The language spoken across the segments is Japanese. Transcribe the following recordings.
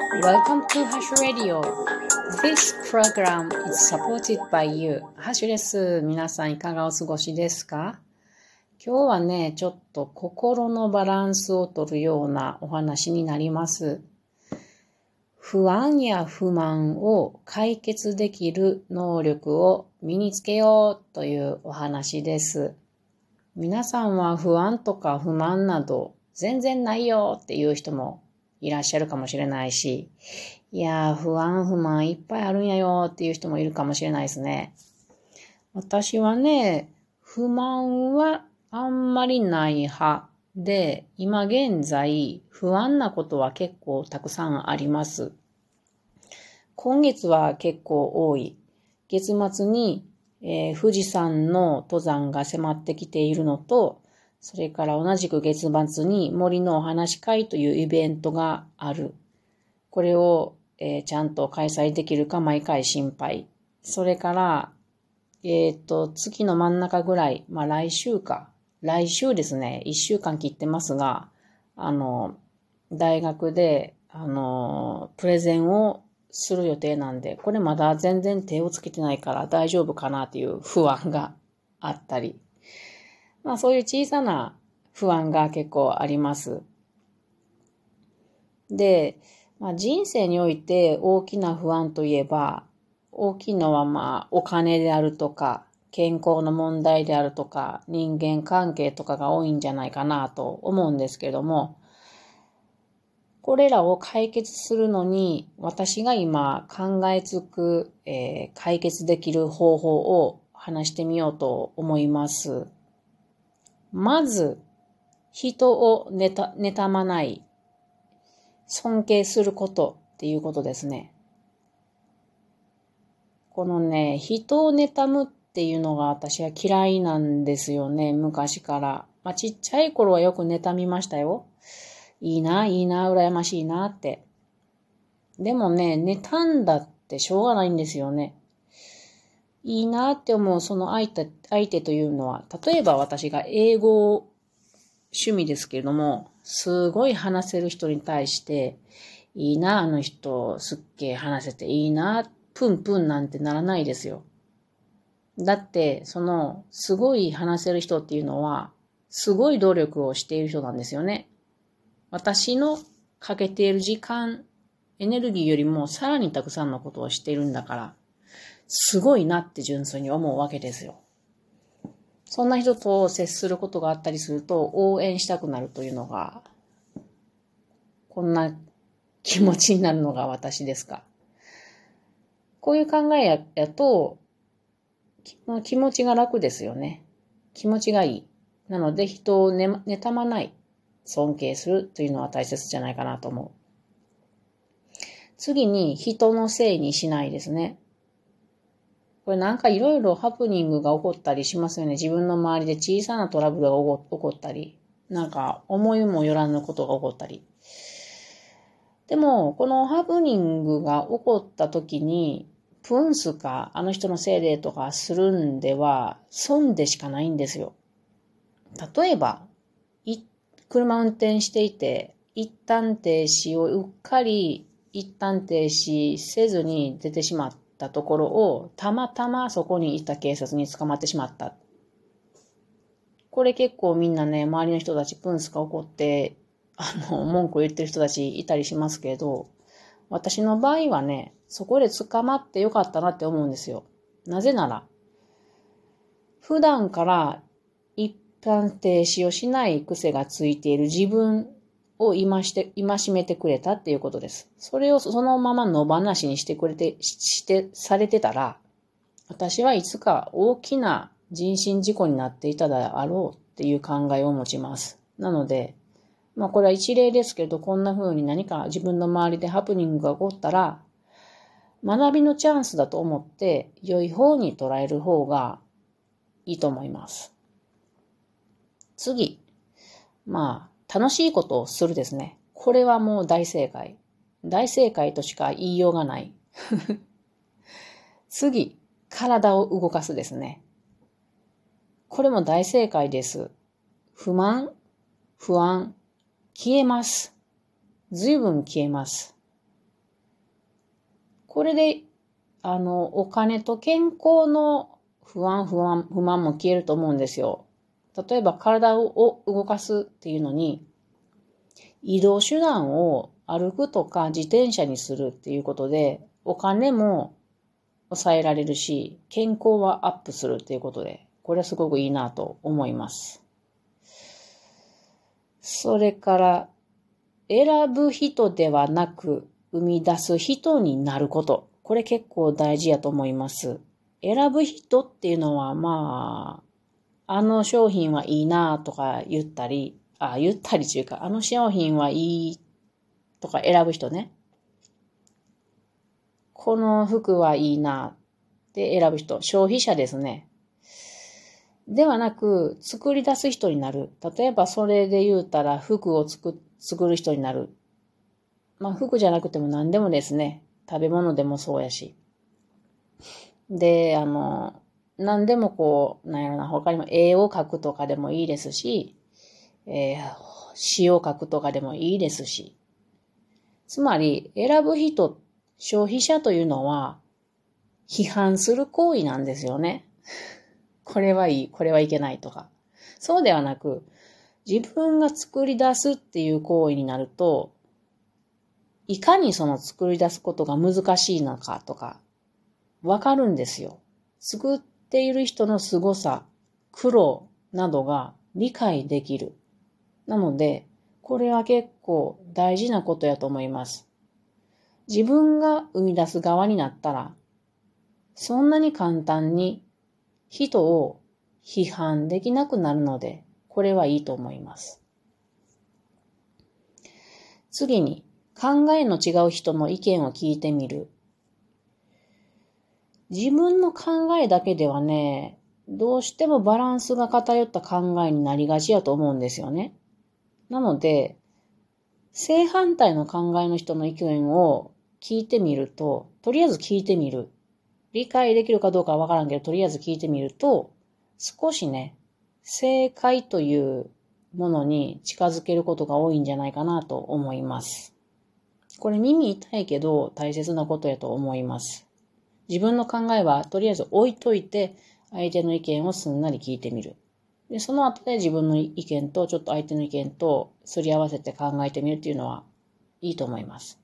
Welcome to Hash Radio. This program is supported by you. ハッシュです。皆さんいかがお過ごしですか？今日はね、ちょっと心のバランスをとるようなお話になります。不安や不満を解決できる能力を身につけようというお話です。皆さんは不安とか不満など全然ないよっていう人もいらっしゃるかもしれないし、いやー、不安、不満いっぱいあるんやよっていう人もいるかもしれないですね。私はね、不満はあんまりない派で、今現在不安なことは結構たくさんあります。今月は結構多い。月末に、えー、富士山の登山が迫ってきているのと、それから同じく月末に森のお話会というイベントがある。これを、えー、ちゃんと開催できるか毎回心配。それから、えっ、ー、と、月の真ん中ぐらい、まあ来週か。来週ですね、一週間切ってますが、あの、大学で、あの、プレゼンをする予定なんで、これまだ全然手をつけてないから大丈夫かなっていう不安があったり。まあそういう小さな不安が結構あります。で、まあ、人生において大きな不安といえば、大きいのはまあお金であるとか、健康の問題であるとか、人間関係とかが多いんじゃないかなと思うんですけども、これらを解決するのに、私が今考えつく、えー、解決できる方法を話してみようと思います。まず、人を妬まない、尊敬することっていうことですね。このね、人を妬むっていうのが私は嫌いなんですよね、昔から。まあ、ちっちゃい頃はよく妬みましたよ。いいな、いいな、羨ましいなって。でもね、妬んだってしょうがないんですよね。いいなって思うその相手相手というのは、例えば私が英語趣味ですけれども、すごい話せる人に対して、いいな、あの人、すっげえ話せていいな、プンプンなんてならないですよ。だって、その、すごい話せる人っていうのは、すごい努力をしている人なんですよね。私のかけている時間、エネルギーよりもさらにたくさんのことをしているんだから、すごいなって純粋に思うわけですよ。そんな人と接することがあったりすると応援したくなるというのが、こんな気持ちになるのが私ですか。こういう考えややと、気持ちが楽ですよね。気持ちがいい。なので人をね、妬まない、尊敬するというのは大切じゃないかなと思う。次に人のせいにしないですね。これなんかいろいろハプニングが起こったりしますよね。自分の周りで小さなトラブルが起こったり、なんか思いもよらぬことが起こったり。でも、このハプニングが起こった時に、プンスかあの人のせいでとかするんでは、損でしかないんですよ。例えば、車運転していて、一旦停止をうっかり一旦停止せずに出てしまった。ったところを、たまたまそこにいた警察に捕まってしまった。これ結構みんなね、周りの人たちプンスが怒って、あの、文句を言ってる人たちいたりしますけど、私の場合はね、そこで捕まってよかったなって思うんですよ。なぜなら、普段から一般停止をしない癖がついている自分を今して、今しめてくれたっていうことです。それをそのまま野放しにしてくれて、して、されてたら、私はいつか大きな人身事故になっていたであろうっていう考えを持ちます。なので、まあこれは一例ですけど、こんな風に何か自分の周りでハプニングが起こったら、学びのチャンスだと思って良い方に捉える方がいいと思います。次。まあ、楽しいことをするですね。これはもう大正解。大正解としか言いようがない。次、体を動かすですね。これも大正解です。不満、不安、消えます。随分消えます。これで、あの、お金と健康の不安、不安、不満も消えると思うんですよ。例えば体を動かすっていうのに、移動手段を歩くとか自転車にするっていうことで、お金も抑えられるし、健康はアップするっていうことで、これはすごくいいなと思います。それから、選ぶ人ではなく、生み出す人になること。これ結構大事やと思います。選ぶ人っていうのは、まあ、あの商品はいいなとか言ったり、あ、言ったりというか、あの商品はいいとか選ぶ人ね。この服はいいなって選ぶ人、消費者ですね。ではなく、作り出す人になる。例えばそれで言うたら服を作作る人になる。まあ服じゃなくても何でもですね。食べ物でもそうやし。で、あの、何でもこう、なんやろな、他にも絵を描くとかでもいいですし、えー、詩を書くとかでもいいですし。つまり、選ぶ人、消費者というのは、批判する行為なんですよね。これはいい、これはいけないとか。そうではなく、自分が作り出すっていう行為になると、いかにその作り出すことが難しいのかとか、わかるんですよ。作っている人の凄さ、苦労などが理解できる。なので、これは結構大事なことやと思います。自分が生み出す側になったら、そんなに簡単に人を批判できなくなるので、これはいいと思います。次に、考えの違う人の意見を聞いてみる。自分の考えだけではね、どうしてもバランスが偏った考えになりがちやと思うんですよね。なので、正反対の考えの人の意見を聞いてみると、とりあえず聞いてみる。理解できるかどうかわからんけど、とりあえず聞いてみると、少しね、正解というものに近づけることが多いんじゃないかなと思います。これ耳痛いけど大切なことやと思います。自分の考えはとりあえず置いといて、相手の意見をすんなり聞いてみる。で、その後で自分の意見とちょっと相手の意見とすり合わせて考えてみるっていうのはいいと思います。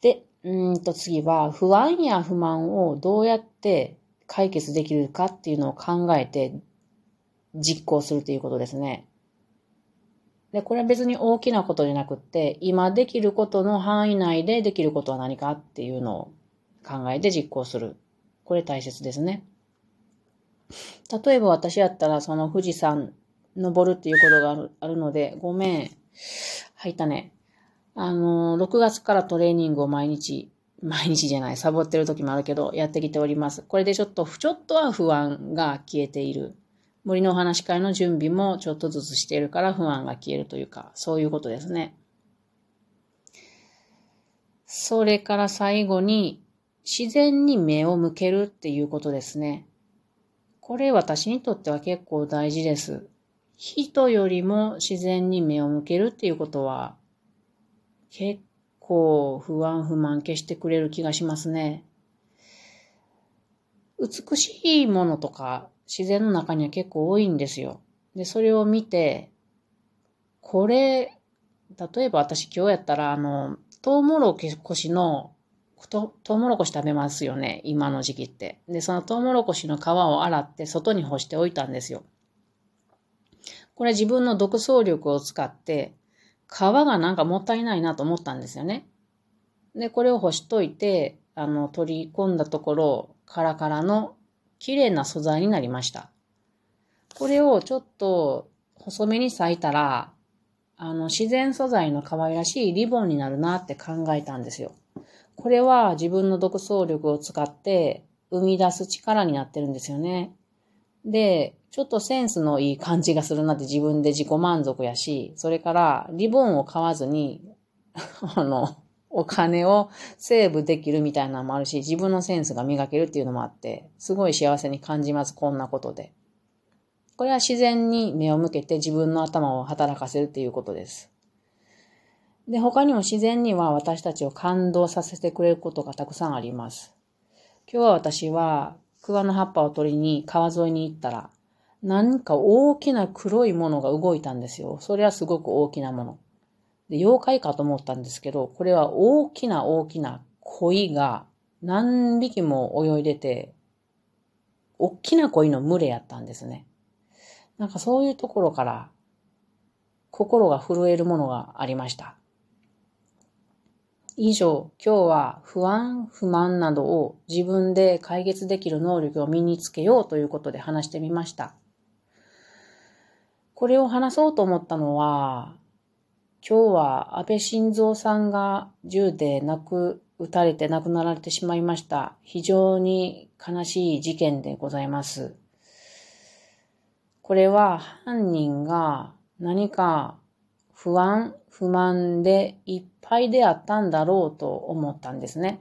で、うんと次は不安や不満をどうやって解決できるかっていうのを考えて実行するということですね。で、これは別に大きなことじゃなくって、今できることの範囲内でできることは何かっていうのを考えて実行する。これ大切ですね。例えば私やったらその富士山登るっていうことがあるあるので、ごめん。入ったね。あの、6月からトレーニングを毎日、毎日じゃない、サボってる時もあるけど、やってきております。これでちょっと、ちょっとは不安が消えている。森のお話会の準備もちょっとずつしているから不安が消えるというか、そういうことですね。それから最後に、自然に目を向けるっていうことですね。これ私にとっては結構大事です。人よりも自然に目を向けるっていうことは、結構不安不満消してくれる気がしますね。美しいものとか自然の中には結構多いんですよ。で、それを見て、これ、例えば私今日やったら、あの、トウモロコシの、トウモロコシ食べますよね、今の時期って。で、そのトウモロコシの皮を洗って外に干しておいたんですよ。これ自分の独創力を使って、皮がなんかもったいないなと思ったんですよね。で、これを干しといて、あの、取り込んだところ、カラカラの綺麗な素材になりました。これをちょっと細めに裂いたら、あの、自然素材の可愛らしいリボンになるなって考えたんですよ。これは自分の独創力を使って生み出す力になってるんですよね。で、ちょっとセンスのいい感じがするなって自分で自己満足やし、それからリボンを買わずに、あの、お金をセーブできるみたいなのもあるし、自分のセンスが磨けるっていうのもあって、すごい幸せに感じます、こんなことで。これは自然に目を向けて自分の頭を働かせるっていうことです。で、他にも自然には私たちを感動させてくれることがたくさんあります。今日は私は桑の葉っぱを取りに川沿いに行ったら、何か大きな黒いものが動いたんですよ。それはすごく大きなもの。で、妖怪かと思ったんですけど、これは大きな大きな鯉が何匹も泳いでて、大きな鯉の群れやったんですね。なんかそういうところから心が震えるものがありました。以上、今日は不安、不満などを自分で解決できる能力を身につけようということで話してみました。これを話そうと思ったのは、今日は安倍晋三さんが銃で亡く、撃たれて亡くなられてしまいました。非常に悲しい事件でございます。これは犯人が何か不安、不満でいっぱいであったんだろうと思ったんですね。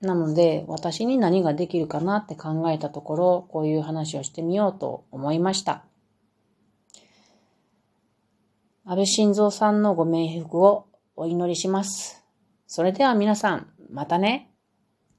なので、私に何ができるかなって考えたところ、こういう話をしてみようと思いました。安倍晋三さんのご冥福をお祈りします。それでは皆さん、またね。